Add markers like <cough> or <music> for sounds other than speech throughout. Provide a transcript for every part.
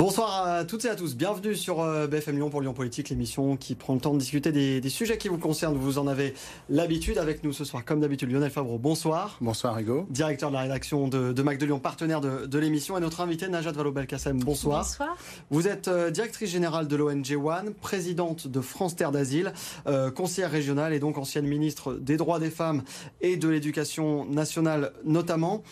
Bonsoir à toutes et à tous. Bienvenue sur euh, BFM Lyon pour Lyon Politique, l'émission qui prend le temps de discuter des, sujets qui vous concernent. Vous en avez l'habitude avec nous ce soir, comme d'habitude. Lionel Favreau, bonsoir. Bonsoir Hugo. Directeur de la rédaction de, de Mac de Lyon, partenaire de, l'émission. Et notre invité, Najat Vallaud-Belkacem, bonsoir. Bonsoir. Vous êtes euh, directrice générale de l'ONG One, présidente de France Terre d'Asile, euh, conseillère régionale et donc ancienne ministre des droits des femmes et de l'éducation nationale notamment.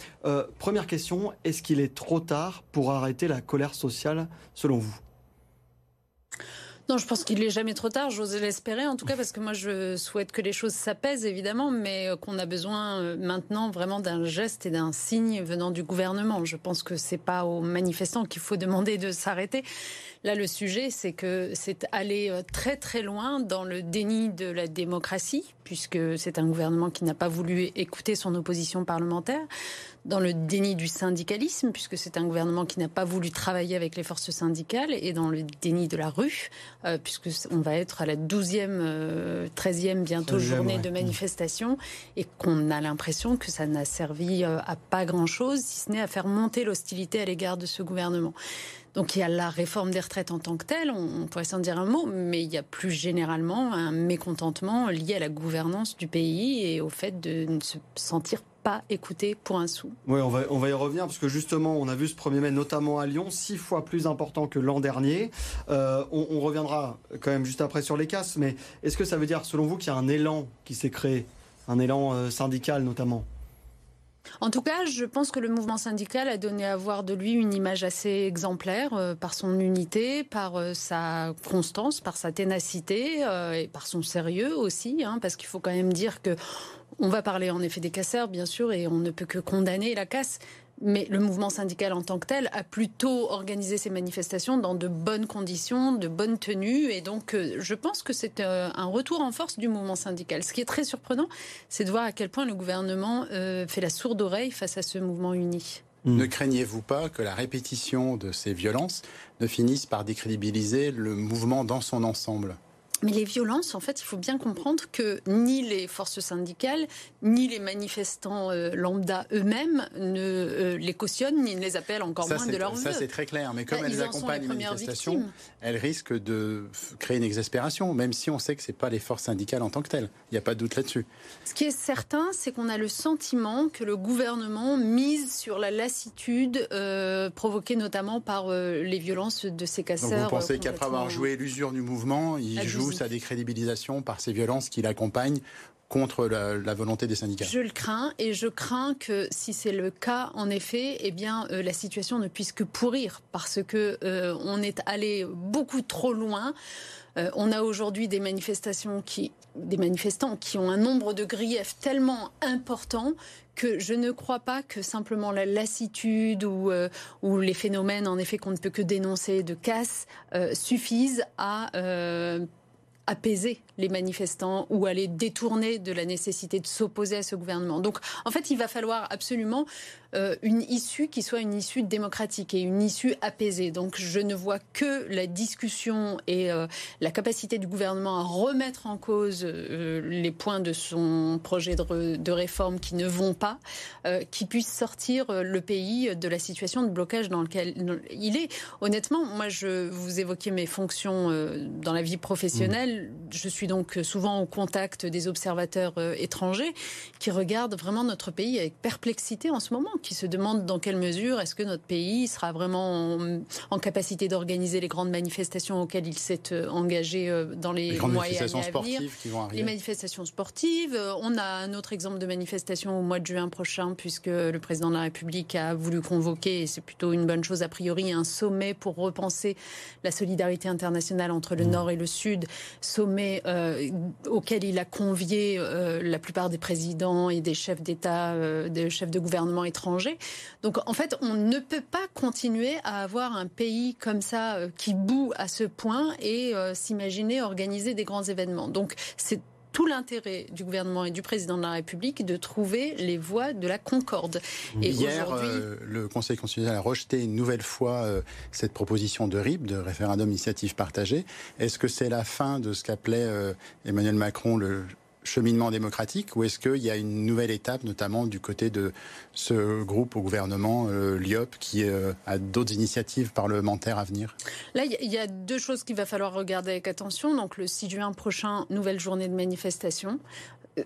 première question, est-ce qu'il est trop tard pour arrêter la colère sociale selon vous? Non, je pense qu'il n'est jamais trop tard, j'ose l'espérer en tout cas, parce que moi je souhaite que les choses s'apaisent évidemment, mais qu'on a besoin euh, maintenant vraiment d'un geste et d'un signe venant du gouvernement. Je pense que c'est pas aux manifestants qu'il faut demander de s'arrêter. Là, le sujet, c'est que c'est aller euh, très très loin dans le déni de la démocratie, puisque c'est un gouvernement qui n'a pas voulu écouter son opposition parlementaire, dans le déni du syndicalisme, puisque c'est un gouvernement qui n'a pas voulu travailler avec les forces syndicales, et dans le déni de la rue, euh, puisque on va être à la 12e, 13e bientôt journée de manifestation, et qu'on a l'impression que ça n'a servi euh, à pas grand-chose, si ce n'est à faire monter l'hostilité à l'égard de ce gouvernement. Donc il y a la réforme des retraites en tant que telle, on, pourrait s'en dire un mot, mais il y a plus généralement un mécontentement lié à la gouvernance du pays et au fait de ne se sentir pas écouté pour un sou. Oui, on va, on va y revenir parce que justement, on a vu ce 1er mai, notamment à Lyon, six fois plus important que l'an dernier. Euh, on, reviendra quand même juste après sur les casses, mais est-ce que ça veut dire, selon vous, qu'il y a un élan qui s'est créé, un élan euh, syndical notamment? En tout cas, je pense que le mouvement syndical a donné à voir de lui une image assez exemplaire euh, par son unité, par euh, sa constance, par sa ténacité euh, et par son sérieux aussi, hein, parce qu'il faut quand même dire que on va parler en effet des casseurs, bien sûr, et on ne peut que condamner la casse. Mais le mouvement syndical en tant que tel a plutôt organisé ces manifestations dans de bonnes conditions, de bonnes tenues. Et donc, euh, je pense que c'est euh, un retour en force du mouvement syndical. Ce qui est très surprenant, c'est de voir à quel point le gouvernement euh, fait la sourde oreille face à ce mouvement uni. Ne craignez-vous pas que la répétition de ces violences ne finisse par décrédibiliser le mouvement dans son ensemble? Mais les violences, en fait, il faut bien comprendre que ni les forces syndicales, ni les manifestants euh, lambda eux-mêmes ne euh, les cautionnent, ni ne les appellent encore moins de leur Ça, c'est très clair. Mais comme bah, elles accompagnent les manifestations, elles risquent de créer une exaspération, même si on sait que ce n'est pas les forces syndicales en tant que telles. Il n'y a pas de doute là-dessus. Ce qui est certain, c'est qu'on a le sentiment que le gouvernement mise sur la lassitude euh, provoquée notamment par les violences de ces casseurs. Donc vous pensez qu'après avoir joué l'usure du mouvement, il joue sa décrédibilisation par ces violences qui l'accompagnent contre la, volonté des syndicats. Je le crains et je crains que si c'est le cas, en effet, eh bien, euh, la situation ne puisse que pourrir parce que euh, on est allé beaucoup trop loin. Euh, on a aujourd'hui des manifestations qui, des manifestants qui ont un nombre de griefs tellement important que je ne crois pas que simplement la lassitude ou, ou les phénomènes, en effet, qu'on ne peut que dénoncer de casse, suffisent à apaiser les manifestants ou aller détourner de la nécessité de s'opposer à ce gouvernement. Donc, en fait, il va falloir absolument euh, une issue qui soit une issue démocratique et une issue apaisée. Donc, je ne vois que la discussion et euh, la capacité du gouvernement à remettre en cause euh, les points de son projet de, de, réforme qui ne vont pas, qui puisse sortir le pays de la situation de blocage dans lequel il est. Honnêtement, moi, je vous évoquais mes fonctions dans la vie professionnelle. Je suis donc souvent au contact des observateurs étrangers qui regardent vraiment notre pays avec perplexité en ce moment, qui se demandent dans quelle mesure est-ce que notre pays sera vraiment en, capacité d'organiser les grandes manifestations auxquelles il s'est euh, engagé euh, dans les, les mois et années à venir. Les manifestations sportives. On a un autre exemple de manifestation au mois de juin prochain, puisque le président de la République a voulu convoquer, et c'est plutôt une bonne chose a priori, un sommet pour repenser la solidarité internationale entre le mmh. Nord et le Sud, sommet euh, auquel il a convié euh, la plupart des présidents et des chefs d'État, euh, des chefs de gouvernement étrangers. Donc en fait, on ne peut pas continuer à avoir un pays comme ça qui boue à ce point et s'imaginer organiser des grands événements. Donc c'est tout l'intérêt du gouvernement et du président de la République de trouver les voies de la concorde. Et Hier, euh, le Conseil constitutionnel a rejeté une nouvelle fois euh, cette proposition de RIP, de référendum initiative partagée. Est-ce que c'est la fin de ce qu'appelait euh, Emmanuel Macron le cheminement démocratique ou est-ce qu'il y a une nouvelle étape, notamment du côté de ce groupe au gouvernement, euh, l'IOP, qui euh, a d'autres initiatives parlementaires à venir? Là, il y a deux choses qu'il va falloir regarder avec attention. Donc, le 6 juin prochain, nouvelle journée de manifestation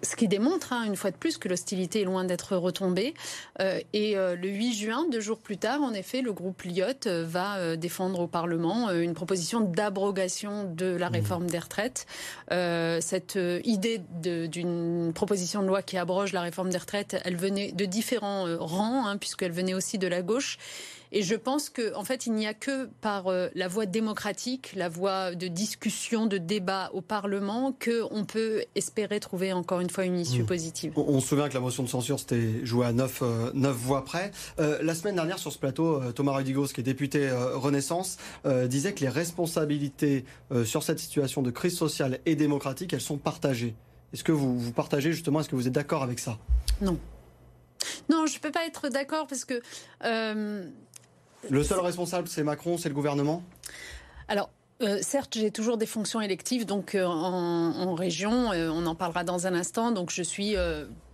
ce qui démontre, hein, une fois de plus, que l'hostilité est loin d'être retombée. Euh, et euh, le 8 juin, deux jours plus tard, en effet, le groupe Lyotte euh, va défendre au Parlement une proposition d'abrogation de la mmh. réforme des retraites. cette idée d'une proposition de loi qui abroge la réforme des retraites, elle venait de différents rangs, hein, puisqu'elle venait aussi de la gauche. Et je pense qu'en en fait, il n'y a que par euh, la voie démocratique, la voie de discussion, de débat au Parlement, qu'on peut espérer trouver encore une fois une issue mmh. positive. On, se souvient que la motion de censure, c'était joué à 9, euh, voix près. Euh, la semaine dernière, sur ce plateau, Thomas Rudigos, qui est député Renaissance, disait que les responsabilités sur cette situation de crise sociale et démocratique, elles sont partagées. Est-ce que vous, vous partagez justement, est-ce que vous êtes d'accord avec ça? Non. Non, je ne peux pas être d'accord parce que le seul responsable, c'est Macron, c'est le gouvernement? Alors, euh, certes, j'ai toujours des fonctions électives, donc euh, en, région, euh, on en parlera dans un instant, donc je suis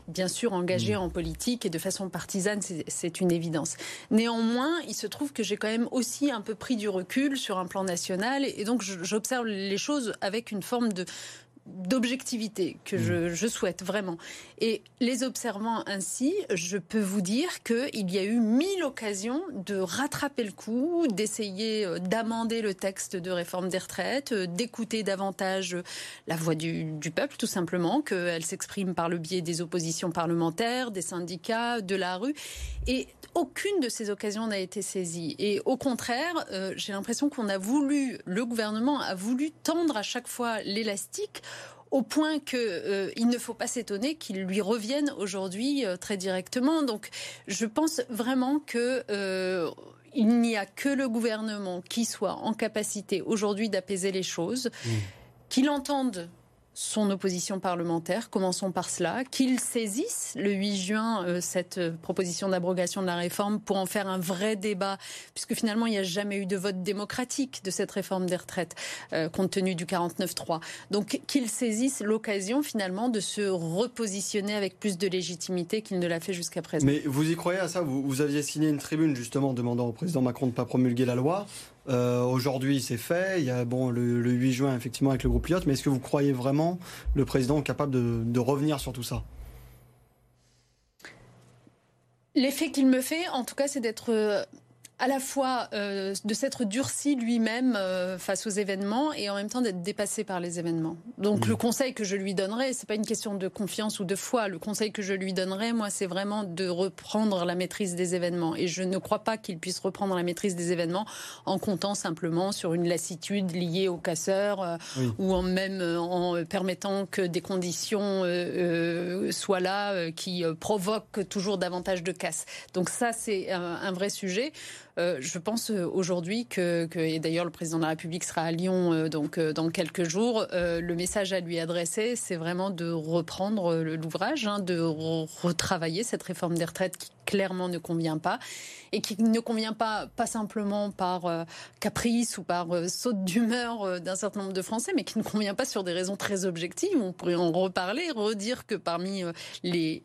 bien sûr engagée mmh. en politique et de façon partisane, c'est une évidence. Néanmoins, il se trouve que j'ai quand même aussi un peu pris du recul sur un plan national et donc j'observe les choses avec une forme de, d'objectivité que je, mm. je, souhaite vraiment. Et les observant ainsi, je peux vous dire qu'il y a eu mille occasions de rattraper le coup, d'essayer euh, d'amender le texte de réforme des retraites, euh, d'écouter davantage la voix du, du peuple, tout simplement, qu'elle s'exprime par le biais des oppositions parlementaires, des syndicats, de la rue. Et aucune de ces occasions n'a été saisie. Et au contraire, euh, j'ai l'impression qu'on a voulu, le gouvernement a voulu tendre à chaque fois l'élastique au point qu'il euh, ne faut pas s'étonner qu'il lui revienne aujourd'hui euh, très directement. Donc, je pense vraiment que il n'y a que le gouvernement qui soit en capacité aujourd'hui d'apaiser les choses, mmh. qu'il entende son opposition parlementaire. Commençons par cela. Qu'il saisisse le 8 juin euh, cette euh, proposition d'abrogation de la réforme pour en faire un vrai débat, puisque finalement il n'y a jamais eu de vote démocratique de cette réforme des retraites, euh, compte tenu du 49-3. Donc qu'il saisisse l'occasion finalement de se repositionner avec plus de légitimité qu'il ne l'a fait jusqu'à présent. Mais vous y croyez à ça? Vous, vous aviez signé une tribune justement demandant au président Macron de ne pas promulguer la loi. Euh, aujourd'hui, c'est fait. Il y a bon le, 8 juin effectivement avec le groupe Lyot. Mais est-ce que vous croyez vraiment le président capable de revenir sur tout ça? L'effet qu'il me fait, en tout cas, c'est d'être euh, à la fois euh, de s'être durci lui-même euh, face aux événements et en même temps d'être dépassé par les événements. Donc mmh. le conseil que je lui donnerais, c'est pas une question de confiance ou de foi. Le conseil que je lui donnerais, moi, c'est vraiment de reprendre la maîtrise des événements. Et je ne crois pas qu'il puisse reprendre la maîtrise des événements en comptant simplement sur une lassitude liée aux casseurs euh, ou en même en permettant que des conditions soient là qui provoquent toujours davantage de casse. Donc ça, c'est un vrai sujet. Euh, je pense euh, aujourd'hui que, et d'ailleurs le président de la République sera à Lyon euh, donc dans quelques jours, le message à lui adresser, c'est vraiment de reprendre l'ouvrage, hein, de retravailler cette réforme des retraites qui clairement ne convient pas et qui ne convient pas pas simplement par euh, caprice ou par euh, saute d'humeur euh, d'un certain nombre de Français, mais qui ne convient pas sur des raisons très objectives. On pourrait en reparler, redire que parmi les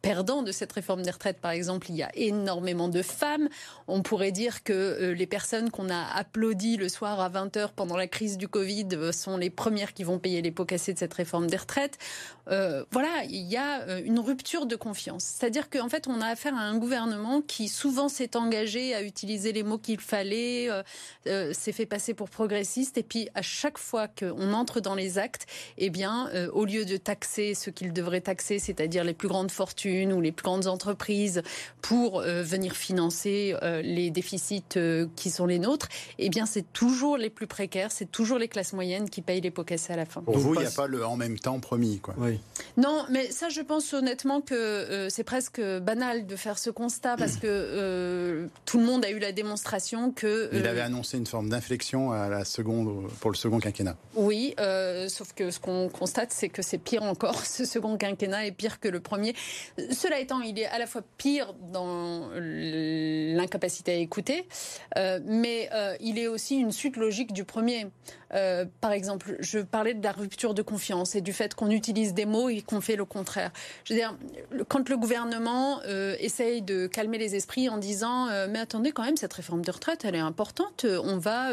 perdants de cette réforme des retraites, par exemple, il y a énormément de femmes. On pourrait dire que les personnes qu'on a applaudies le soir à 20h pendant la crise du Covid sont les premières qui vont payer les pots cassés de cette réforme des retraites. voilà, il y a une rupture de confiance. C'est-à-dire qu'en fait, on a affaire à un gouvernement qui souvent s'est engagé à utiliser les mots qu'il fallait, euh, euh, s'est fait passer pour progressiste, et puis à chaque fois qu'on entre dans les actes, eh bien, euh, au lieu de taxer ce qu'il devrait taxer, c'est-à-dire les plus grandes fortunes ou les plus grandes entreprises, pour venir financer les déficits qui sont les nôtres, eh bien, c'est toujours les plus précaires, c'est toujours les classes moyennes qui payent les pots cassés à la fin. Pour vous, il n'y a pas le en même temps promis, quoi. Oui. Non, mais ça, je pense honnêtement que c'est presque banal de faire faire ce constat parce que tout le monde a eu la démonstration que. Il avait annoncé une forme d'inflexion à la seconde pour le second quinquennat. Oui, sauf que ce qu'on constate, c'est que c'est pire encore. <laughs> Ce second quinquennat est pire que le premier. Cela étant, il est à la fois pire dans l'incapacité à écouter, mais il est aussi une suite logique du premier. Euh, par exemple, je parlais de la rupture de confiance et du fait qu'on utilise des mots et qu'on fait le contraire. Je veux dire, quand le gouvernement euh, essaye de calmer les esprits en disant euh, mais attendez quand même cette réforme de retraite elle est importante, on va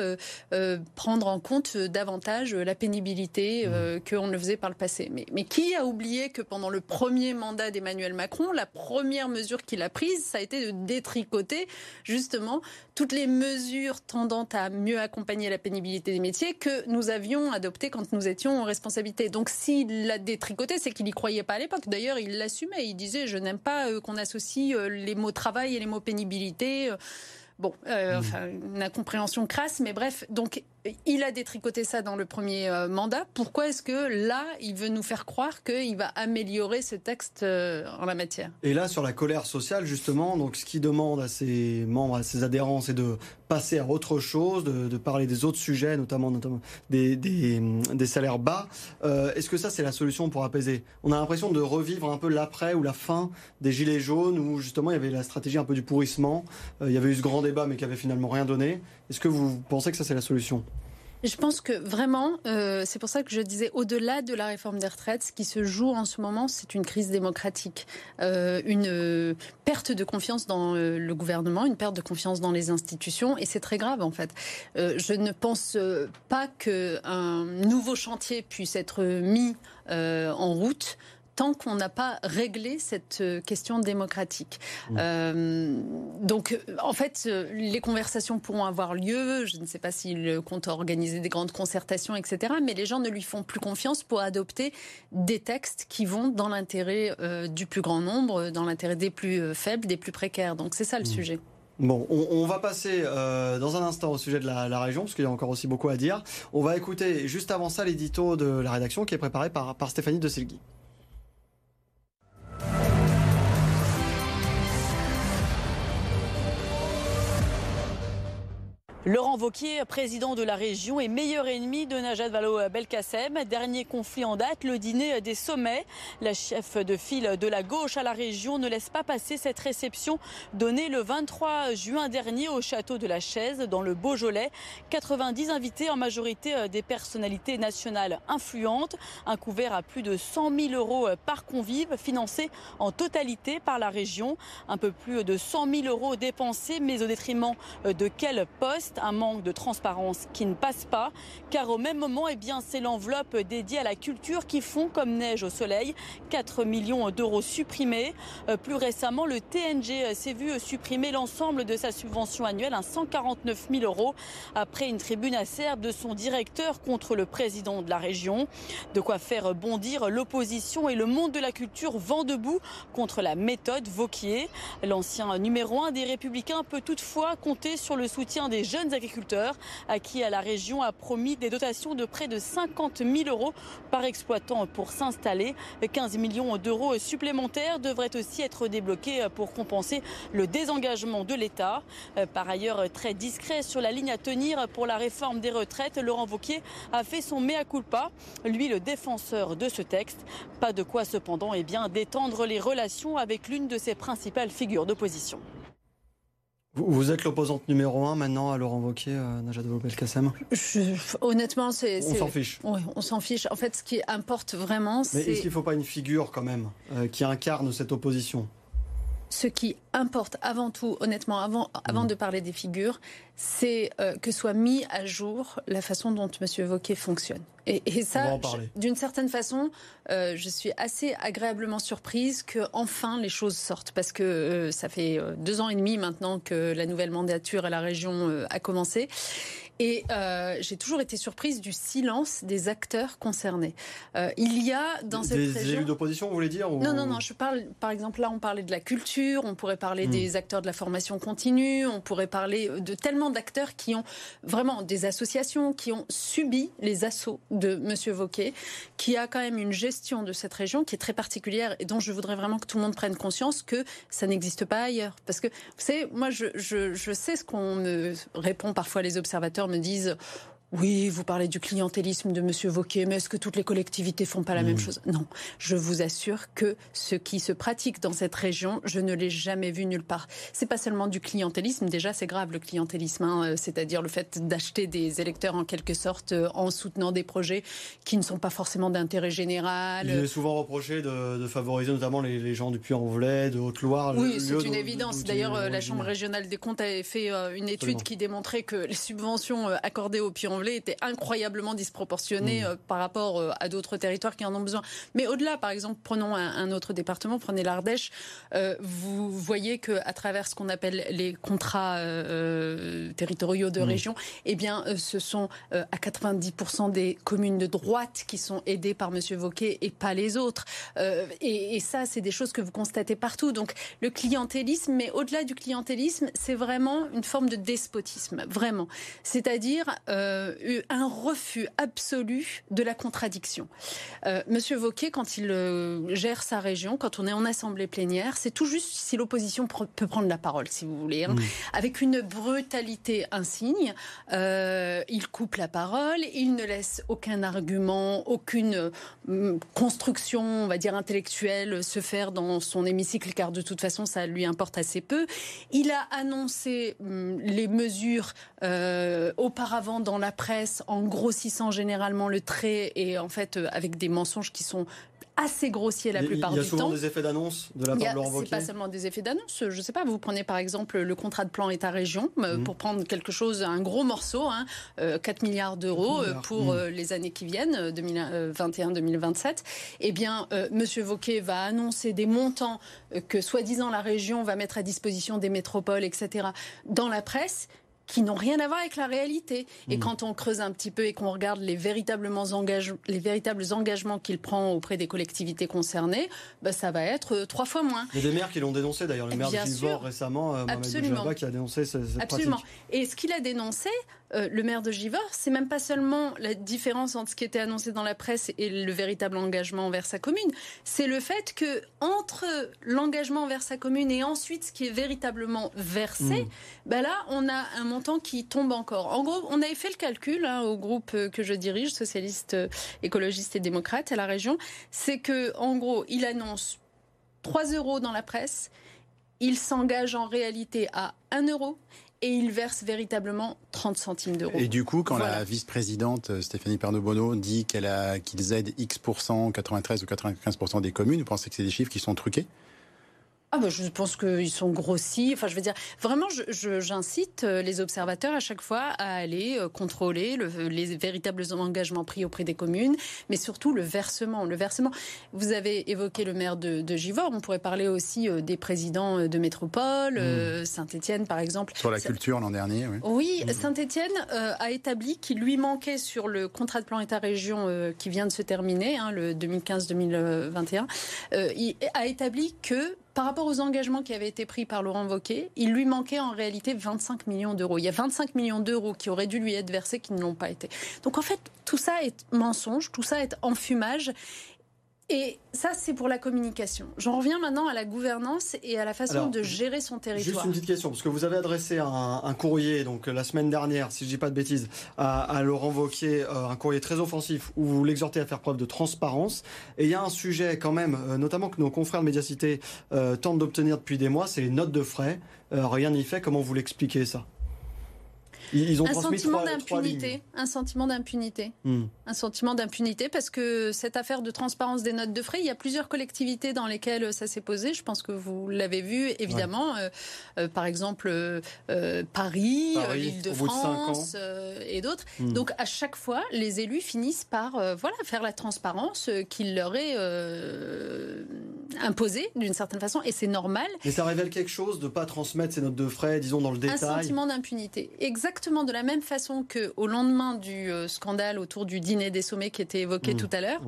prendre en compte davantage la pénibilité mmh. qu'on ne faisait par le passé. Mais, mais qui a oublié que pendant le premier mandat d'Emmanuel Macron, la première mesure qu'il a prise, ça a été de détricoter justement toutes les mesures tendant à mieux accompagner la pénibilité des métiers que nous avions adopté quand nous étions en responsabilité. Donc s'il l'a détricoté, c'est qu'il n'y croyait pas à l'époque. D'ailleurs, il l'assumait. Il disait, je n'aime pas euh, qu'on associe euh, les mots travail et les mots pénibilité. Bon, euh, mmh. enfin, une incompréhension crasse, mais bref. Donc, il a détricoté ça dans le premier euh, mandat. Pourquoi est-ce que là, il veut nous faire croire qu'il va améliorer ce texte euh, en la matière? Et là, sur la colère sociale, justement, donc ce qu'il demande à ses membres, à ses adhérents, c'est de passer à autre chose, de, parler des autres sujets, notamment, des, salaires bas. Euh, est-ce que ça, c'est la solution pour apaiser? On a l'impression de revivre un peu l'après ou la fin des Gilets jaunes, où justement, il y avait la stratégie un peu du pourrissement. il y avait eu ce grand débat, mais qui avait finalement rien donné. Est-ce que vous pensez que ça, c'est la solution? Je pense que vraiment, euh, c'est pour ça que je disais, au-delà de la réforme des retraites, ce qui se joue en ce moment, c'est une crise démocratique, euh, une euh, perte de confiance dans le gouvernement, une perte de confiance dans les institutions, et c'est très grave en fait. je ne pense pas qu'un nouveau chantier puisse être mis en route tant qu'on n'a pas réglé cette euh, question démocratique. Mmh. Euh, donc, en fait, euh, les conversations pourront avoir lieu. Je ne sais pas s'il compte organiser des grandes concertations, etc. Mais les gens ne lui font plus confiance pour adopter des textes qui vont dans l'intérêt du plus grand nombre, dans l'intérêt des plus faibles, des plus précaires. Donc, c'est ça le mmh. sujet. Bon, on, va passer dans un instant au sujet de la, région, parce qu'il y a encore aussi beaucoup à dire. On va écouter juste avant ça l'édito de la rédaction qui est préparé par, par Stéphanie de Silgui. Laurent Vauquier, président de la région et meilleur ennemi de Najat Vallaud-Belkacem. Dernier conflit en date, le dîner des sommets. La chef de file de la gauche à la région ne laisse pas passer cette réception donnée le 23 juin dernier au château de la Chaise dans le Beaujolais. 90 invités, en majorité des personnalités nationales influentes. Un couvert à plus de 100 000 euros par convive, financé en totalité par la région. Un peu plus de 100 000 euros dépensés, mais au détriment de quel poste? Un manque de transparence qui ne passe pas, car au même moment, eh bien, c'est l'enveloppe dédiée à la culture qui fond comme neige au soleil. 4 millions d'euros supprimés. Euh, plus récemment, le TNG s'est vu supprimer l'ensemble de sa subvention annuelle, à 149 000 euros, après une tribune acerbe de son directeur contre le président de la région. De quoi faire bondir l'opposition et le monde de la culture vent debout contre la méthode Vauquier. L'ancien numéro un des Républicains peut toutefois compter sur le soutien des jeunes jeunes agriculteurs à qui la région a promis des dotations de près de 50 000 euros par exploitant pour s'installer. 15 millions d'euros supplémentaires devraient aussi être débloqués pour compenser le désengagement de l'État. Par ailleurs, très discret sur la ligne à tenir pour la réforme des retraites, Laurent Vauquier a fait son mea culpa, lui le défenseur de ce texte. Pas de quoi cependant eh détendre les relations avec l'une de ses principales figures d'opposition. Vous, êtes l'opposante numéro un maintenant à Laurent Wauquiez, euh, Najat Vallaud-Belkacem Honnêtement, c'est... On s'en fiche. Oui, on s'en fiche. En fait, ce qui importe vraiment, c'est... Mais est-ce qu'il ne faut pas une figure quand même euh, qui incarne cette opposition? Ce qui importe avant tout, honnêtement, avant, avant mm. de parler des figures, c'est euh, que soit mis à jour la façon dont M. Vauquier fonctionne. Et, ça, d'une certaine façon, euh, je suis assez agréablement surprise que enfin les choses sortent, parce que euh, ça fait deux ans et demi maintenant que la nouvelle mandature à la région a commencé. Et euh, j'ai toujours été surprise du silence des acteurs concernés. Euh, il y a dans cette des région... élus d'opposition, vous voulez dire ou... Non, non, non. Je parle, par exemple, là, on parlait de la culture, on pourrait parler Hmm. des acteurs de la formation continue, on pourrait parler de tellement d'acteurs qui ont vraiment des associations qui ont subi les assauts de Monsieur Vauquier, qui a quand même une gestion de cette région qui est très particulière et dont je voudrais vraiment que tout le monde prenne conscience que ça n'existe pas ailleurs. Parce que, vous savez, moi, je, je, je sais ce qu'on me répond parfois les observateurs me disent oui, vous parlez du clientélisme de Monsieur Vauquier, mais est-ce que toutes les collectivités font pas la même chose? Non, je vous assure que ce qui se pratique dans cette région, je ne l'ai jamais vu nulle part. C'est pas seulement du clientélisme, déjà c'est grave le clientélisme, hein, euh, c'est-à-dire le fait d'acheter des électeurs en quelque sorte euh, en soutenant des projets qui ne sont pas forcément d'intérêt général. Il est souvent reproché de, de favoriser notamment les, les gens du Puy-en-Velay, de Haute-Loire. Oui, c'est une évidence. D'ailleurs, euh, la. Chambre régionale des comptes avait fait une étude Absolument. qui démontrait que les subventions accordées au Puy-en-Velay étaient incroyablement disproportionnées Mmh. euh, par rapport euh, à d'autres territoires qui en ont besoin. Mais au-delà, par exemple, prenons un, un autre département, prenez l'Ardèche. euh, vous voyez que à travers ce qu'on appelle les contrats euh, territoriaux de Mmh. région, eh bien, ce sont euh, à 90% des communes de droite qui sont aidées par Monsieur Vauquier et pas les autres. Et, et ça, c'est des choses que vous constatez partout. Donc, le clientélisme, mais au-delà du clientélisme, c'est vraiment une forme de despotisme, vraiment. C'est-à-dire euh, un refus absolu de la contradiction. Euh, Monsieur Vauquier, quand il euh, gère sa région, quand on est en assemblée plénière, c'est tout juste si l'opposition pr- peut prendre la parole, si vous voulez, hein, avec une brutalité insigne. Euh, il coupe la parole, il ne laisse aucun argument, aucune euh, construction, on va dire intellectuelle, se faire dans son hémicycle, car de toute façon, ça lui importe assez peu. Il a annoncé hum, les mesures euh, auparavant dans la presse en grossissant généralement le trait et en fait euh, avec des mensonges qui sont assez grossiers la Il y a- plupart il y a du souvent temps. des effets d'annonce de la part a- de Laurent C'est Wauquiez. pas seulement des effets d'annonce. Je sais pas, vous prenez par exemple le contrat de plan État-région euh, Mhm. pour prendre quelque chose, un gros morceau, hein, euh, 4 milliards d'euros 4 pour euh, les années qui viennent, euh, 2021-2027. Eh bien, euh, Monsieur Vauquier va annoncer des montants que soi-disant la région va mettre à disposition des métropoles, etc. dans la presse qui n'ont rien à voir avec la réalité. Et Mhm. quand on creuse un petit peu et qu'on regarde les, véritablement engage- les véritables engagements qu'il prend auprès des collectivités concernées, bah, ça va être euh, trois fois moins. Il y a des maires qui l'ont dénoncé d'ailleurs. Le maire de sûr. récemment, euh, Mohamed. Boujaba, qui a dénoncé ce- cette Absolument. pratique. Et ce qu'il a dénoncé, euh, le maire de Givors, c'est même pas seulement la différence entre ce qui était annoncé dans la presse et le véritable engagement envers sa commune. C'est le fait que entre l'engagement envers sa commune et ensuite ce qui est véritablement versé, Mm. ben là, on a un montant qui tombe encore. En gros, on avait fait le calcul hein, au groupe euh, que je dirige, socialiste, euh, écologiste et démocrate à la région, c'est que en gros, il annonce 3 euros dans la presse, il s'engage en réalité à 1 euro et il verse véritablement 30 centimes d'euros. Et du coup, quand Voilà. la vice-présidente euh, Stéphanie Pernobono dit qu'elle a, qu'ils aident X%, 93 ou 95% des communes, vous pensez que c'est des chiffres qui sont truqués? Ah bah, je pense qu'ils sont grossis. Enfin, je veux dire, vraiment, j'incite euh, les observateurs à chaque fois à aller euh, contrôler le- les véritables engagements pris auprès des communes, mais surtout le versement. Le versement. Vous avez évoqué le maire de, de Givors. On pourrait parler aussi euh, des présidents de métropole, euh, Saint-Étienne par exemple. Sur la culture l'an dernier, oui. Oui, Saint-Étienne a établi qu'il lui manquait sur le contrat de plan État-région euh, qui vient de se terminer, hein, le 2015-2021, euh, il a établi que par rapport aux engagements qui avaient été pris par Laurent Wauquiez, il lui manquait en réalité 25 millions d'euros. Il y a 25 millions d'euros qui auraient dû lui être versés qui ne l'ont pas été. Donc en fait, tout ça est mensonge, tout ça est enfumage. Et ça, c'est pour la communication. J'en reviens maintenant à la gouvernance et à la façon Alors, de gérer son Juste territoire. une petite question, parce que vous avez adressé un, un courrier, donc la semaine dernière, si je dis pas de bêtises, à, à Laurent Wauquiez, euh, un courrier très offensif où vous l'exhortez à faire preuve de transparence. Et il y a un sujet quand même, euh, notamment que nos confrères de Médiacité euh, tentent d'obtenir depuis des mois, c'est les notes de frais. Rien n'y fait. Comment vous l'expliquez ça? Ils, ils ont un sentiment trois, trois lignes. d'impunité, un sentiment d'impunité, Hmm. un sentiment d'impunité parce que cette affaire de transparence des notes de frais, il y a plusieurs collectivités dans lesquelles ça s'est posé. Je pense que vous l'avez vu évidemment, Euh, euh, par exemple euh, euh, Paris, Paris, euh, bout de euh, et d'autres. Hmm. Donc à chaque fois, les élus finissent par euh, voilà faire la transparence euh, qui leur est euh, imposé d'une certaine façon, et c'est normal. Mais ça révèle quelque chose de ne pas transmettre ces notes de frais, disons dans le détail. Un sentiment d'impunité. Exactement de la même façon que au lendemain du euh, scandale autour du dîner des sommets qui était évoqué mmh. tout à l'heure,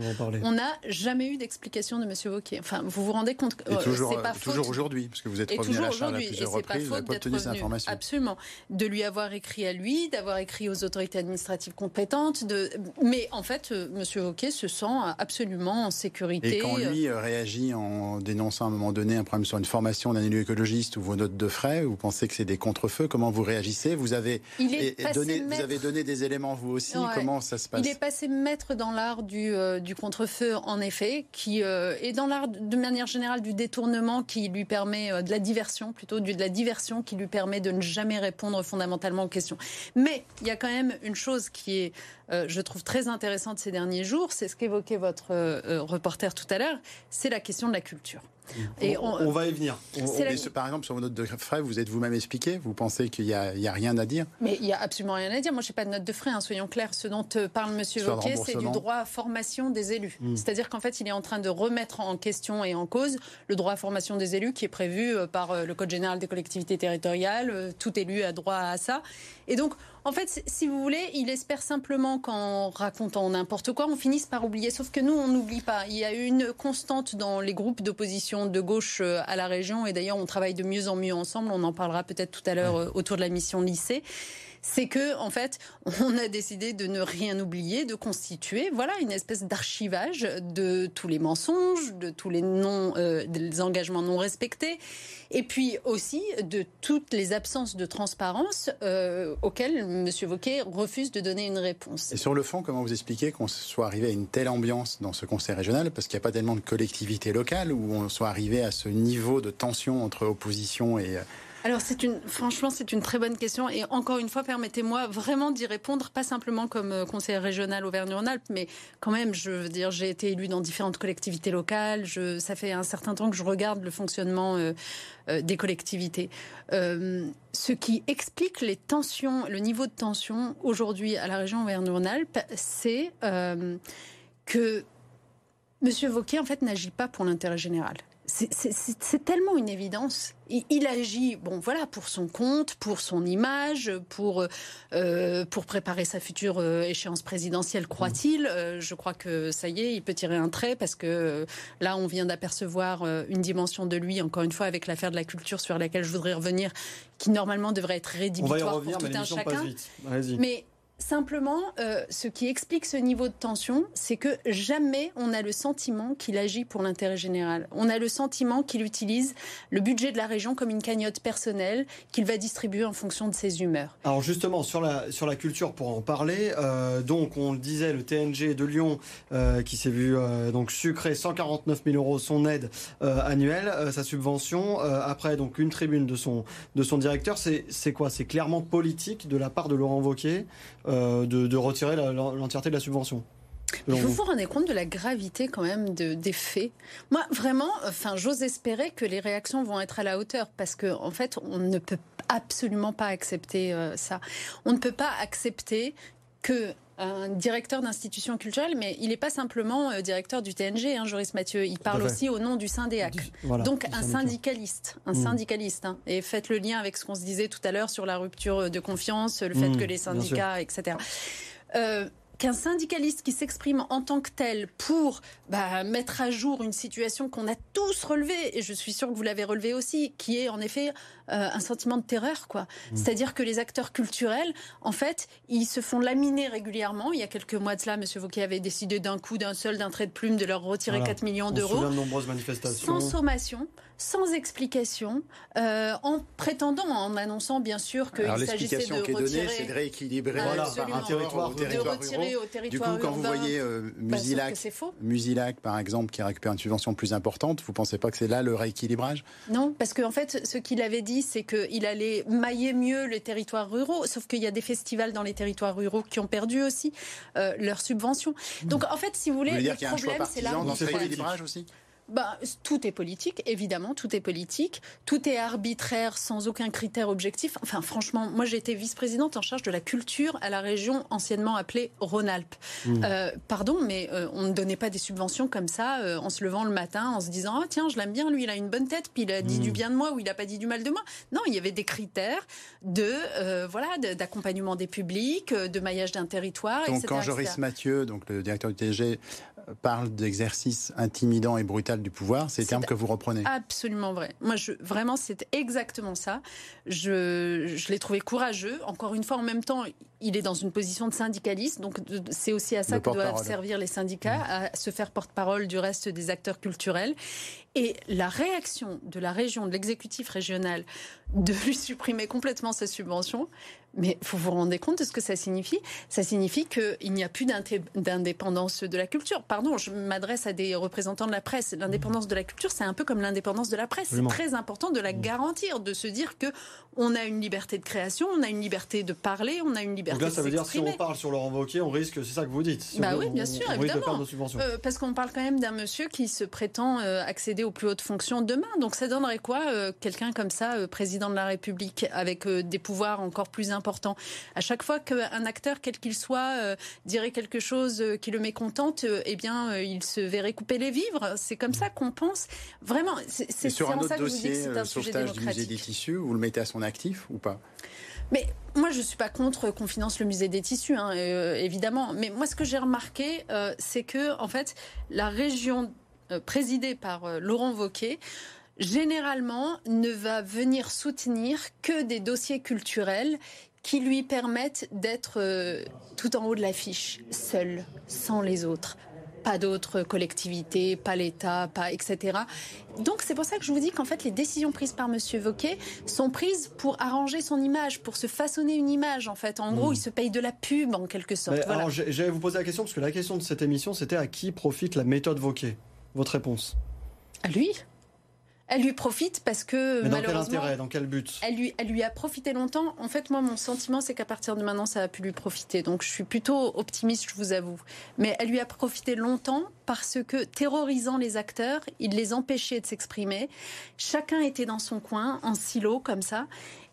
on n'a jamais eu d'explication de M. Wauquiez. Enfin, vous vous rendez compte que toujours, c'est pas toujours aujourd'hui, parce que vous êtes revenu à la charge à plusieurs reprises, vous n'avez pas obtenu cette information. Absolument. De lui avoir écrit à lui, d'avoir écrit aux autorités administratives compétentes, de... mais en fait, euh, M. Wauquiez se sent absolument en sécurité. Et quand lui euh, réagit en dénonçant à un moment donné un problème sur une formation d'un élu écologiste ou vos notes de frais, vous pensez que c'est des contrefeux Comment vous réagissez? Vous avez donné, vous avez donné des éléments vous aussi. Comment ça se passe? Il est passé maître dans l'art du, euh, du contrefeu, en effet, qui euh, est dans l'art de manière générale du détournement, qui lui permet de la diversion, plutôt de la diversion, qui lui permet de ne jamais répondre fondamentalement aux questions. Mais il y a quand même une chose qui est euh, je trouve très intéressante ces derniers jours, c'est ce qu'évoquait votre euh, reporter tout à l'heure, c'est la question de la culture. Et on, va y venir. Par exemple, sur vos notes de frais, vous êtes vous-même expliqué Vous pensez qu'il n'y a, a, rien à dire Mais il n'y a absolument rien à dire. Moi, je n'ai pas de note de frais, hein, soyons clairs. Ce dont euh, parle M. Wauquiez, c'est du droit à formation des élus. Hmm. C'est-à-dire qu'en fait, il est en train de remettre en question et en cause le droit à formation des élus qui est prévu par le Code général des collectivités territoriales. Tout élu a droit à ça. Et donc, en fait, si vous voulez, il espère simplement qu'en racontant n'importe quoi, on finisse par oublier. Sauf que nous, on n'oublie pas. Il y a une constante dans les groupes d'opposition de gauche euh, à la région, et d'ailleurs, on travaille de mieux en mieux ensemble. On en parlera peut-être tout à l'heure euh, autour de la mission lycée c'est que en fait, on a décidé de ne rien oublier, de constituer, voilà, une espèce d'archivage de tous les mensonges, de tous les non, euh, des engagements non respectés, et puis aussi de toutes les absences de transparence euh, auxquelles M. Wauquiez refuse de donner une réponse. Et sur le fond, comment vous expliquez qu'on soit arrivé à une telle ambiance dans ce conseil régional, parce qu'il n'y a pas tellement de collectivités locales où on soit arrivé à ce niveau de tension entre opposition et alors c'est une, franchement, c'est une très bonne question et encore une fois, permettez-moi vraiment d'y répondre, pas simplement comme euh, conseiller régional Auvergne-Rhône-Alpes, mais quand même, je veux dire, j'ai été élu dans différentes collectivités locales. Ça fait un certain temps que je regarde le fonctionnement euh, euh, des collectivités. ce qui explique les tensions, le niveau de tension aujourd'hui à la région Auvergne-Rhône-Alpes, c'est que Monsieur Vauquier en fait n'agit pas pour l'intérêt général c'est tellement une évidence. Il, agit, bon voilà, pour son compte, pour son image, pour euh, pour préparer sa future euh, échéance présidentielle, croit-il. Euh, je crois que ça y est, il peut tirer un trait parce que là, on vient d'apercevoir une dimension de lui, encore une fois, avec l'affaire de la culture sur laquelle je voudrais revenir, qui normalement devrait être rédhibitoire pour tout un chacun. Mais Simplement, euh, ce qui explique ce niveau de tension, c'est que jamais on a le sentiment qu'il agit pour l'intérêt général. On a le sentiment qu'il utilise le budget de la région comme une cagnotte personnelle qu'il va distribuer en fonction de ses humeurs. Alors justement, sur la, culture, pour en parler, euh, donc on le disait, le TNG de Lyon euh, qui s'est vu donc sucrer 149 000 euros son aide annuelle, sa subvention, après donc une tribune de son, de son directeur, c'est quoi? C'est clairement politique de la part de Laurent Wauquiez euh, de, retirer l'entièreté de la subvention. Vous vous rendez compte de la gravité quand même de, des faits Moi, vraiment, enfin, j'ose espérer que les réactions vont être à la hauteur parce qu'en en fait, on ne peut absolument pas accepter euh, ça. On ne peut pas accepter que un directeur d'institution culturelle, mais il n'est pas simplement euh, directeur du TNG, hein, Joris Mathieu. Il parle aussi au nom du syndic. Donc un syndicaliste, un mmh. syndicaliste. Hein. Et faites le lien avec ce qu'on se disait tout à l'heure sur la rupture de confiance, le fait mmh, que les syndicats, etc qu'un syndicaliste qui s'exprime en tant que tel pour bah, mettre à jour une situation qu'on a tous relevée, et je suis sûre que vous l'avez relevé aussi, qui est en effet euh, un sentiment de terreur. quoi. Mmh. C'est-à-dire que les acteurs culturels, en fait, ils se font laminer régulièrement. Il y a quelques mois de cela, M. Vauquier avait décidé d'un coup, d'un seul, d'un trait de plume, de leur retirer 4 millions d'euros. Sans sommation sans explication, euh, en prétendant, en annonçant bien sûr qu'il s'agissait de retirer. Donnée, c'est de rééquilibrer un territoire, territoire Du coup, quand vous voyez euh, bah, Musilac, par exemple, qui récupère une subvention plus importante, vous ne pensez pas que c'est là le rééquilibrage? Non, parce qu'en fait, ce qu'il avait dit, c'est qu'il allait mailler mieux les territoires ruraux, sauf qu'il y a des festivals dans les territoires ruraux qui ont perdu aussi euh, leurs subventions. Donc en fait, si vous voulez, le problème, c'est là. Dans ce rééquilibrage aussi? Bah, Tout est politique, évidemment, tout est politique. Tout est arbitraire, sans aucun critère objectif. Enfin, franchement, moi j'ai été vice-présidente en charge de la culture à la région anciennement appelée Rhône-Alpes. Mmh. Euh, pardon, mais euh, on ne donnait pas des subventions comme ça euh, en se levant le matin, en se disant ah, tiens, je l'aime bien, lui, il a une bonne tête, puis il a dit mmh. du bien de moi ou il n'a pas dit du mal de moi. Non, il y avait des critères de voilà d'accompagnement des publics, de maillage d'un territoire. Donc, quand Joris Mathieu, donc le directeur du TG, parle d'exercice intimidant et brutal du pouvoir, c'est le terme que vous reprenez. Absolument vrai. Moi, je, vraiment, c'est exactement ça. Je, je l'ai trouvé courageux. Encore une fois, en même temps, il est dans une position de syndicaliste, donc c'est aussi à ça que doivent servir les syndicats, mmh. à se faire porte-parole du reste des acteurs culturels. Et la réaction de la région, de l'exécutif régional, de lui supprimer complètement sa subvention, mais vous vous rendez compte de ce que ça signifie Ça signifie qu'il n'y a plus d'indépendance de la culture. Pardon, je m'adresse à des représentants de la presse. L'indépendance de la culture, c'est un peu comme l'indépendance de la presse. C'est très important de la mmh. garantir, de se dire que on a une liberté de création, on a une liberté de parler, on a une liberté Donc là, ça veut dire si on parle sur Laurent Wauquiez, on risque, c'est ça que vous dites. bah oui, bien sûr, évidemment. Euh, parce qu'on parle quand même d'un monsieur qui se prétend euh, accéder aux plus hautes fonctions demain. Donc ça donnerait quoi euh, Quelqu'un comme ça, président de la République, avec des pouvoirs encore plus importants. À chaque fois qu'un acteur, quel qu'il soit, dirait quelque chose qui le mécontente, eh bien, il se verrait couper les vivres. C'est comme ça qu'on pense. Vraiment, c'est sur un autre dossier, le sauvetage du musée des tissus, vous le mettez à son actif ou pas? Mais moi, je ne suis pas contre qu'on finance le musée des tissus, hein, euh, évidemment. Mais moi, ce que j'ai remarqué, euh, c'est que, en fait, la région euh, présidée par Laurent Wauquiez, généralement, ne va venir soutenir que des dossiers culturels qui lui permettent d'être tout en haut de l'affiche, seul, sans les autres pas d'autres collectivités, pas l'État, pas etc. Donc c'est pour ça que je vous dis qu'en fait les décisions prises par Monsieur Vauquier sont prises pour arranger son image, pour se façonner une image en fait. En gros, hmm. il se paye de la pub en quelque sorte. Alors j'allais vous poser la question parce que la question de cette émission c'était à qui profite la méthode Vauquier? Votre réponse? À lui? Elle lui profite parce que Mais dans quel intérêt, dans quel but? elle lui, elle lui a profité longtemps. En fait, moi, mon sentiment, c'est qu'à partir de maintenant, ça a pu lui profiter. Donc, je suis plutôt optimiste, je vous avoue. Mais elle lui a profité longtemps parce que, terrorisant les acteurs, il les empêchait de s'exprimer. Chacun était dans son coin, en silo, comme ça.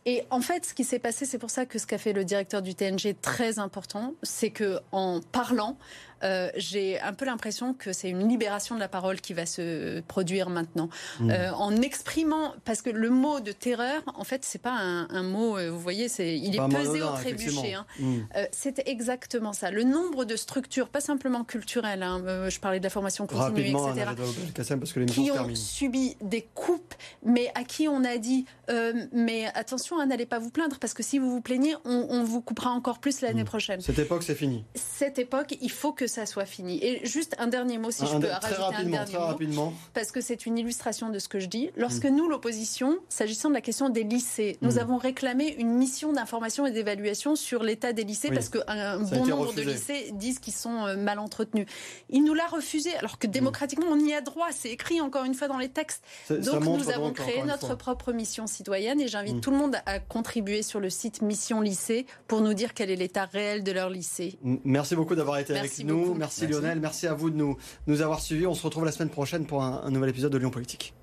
Et en fait, ce qui s'est passé, c'est pour ça que ce qu'a fait le directeur du TNG est très important, c'est que en parlant, euh, j'ai un peu l'impression que c'est une libération de la parole qui va se produire maintenant. Mmh. Euh, en exprimant, parce que le mot de terreur, en fait, c'est pas un, mot, euh, vous voyez, c'est, il est pesé au trébuchet. Hein. Mmh. c'est exactement ça. Le nombre de structures, pas simplement culturelles, hein, je parlais de la formation continue, etc., qui ont subi des coupes, mais à qui on a dit, mais attention, hein, n'allez pas vous plaindre, parce que si vous vous plaignez, on, vous coupera encore plus l'année mmh. prochaine. Cette époque, c'est fini. Cette époque, il faut que ça soit fini. Et juste un dernier mot, si je peux rajouter un dernier mot, rapidement. parce que c'est une illustration de ce que je dis. Lorsque mm. nous, l'opposition, s'agissant de la question des lycées, nous mm. avons réclamé une mission d'information et d'évaluation sur l'état des lycées, parce qu'un bon nombre de lycées disent qu'ils sont euh, mal entretenus. Il nous l'a refusé, alors que mm. démocratiquement, on y a droit. C'est écrit encore une fois dans les textes. Donc nous avons créé notre propre mission citoyenne et j'invite tout le monde à contribuer sur le site Mission Lycée pour nous dire quel est l'état réel de leur lycée. Merci beaucoup d'avoir été avec nous. Merci, Lionel. Merci à vous de nous, avoir suivis. On se retrouve la semaine prochaine pour un, un nouvel épisode de Lyon Politique.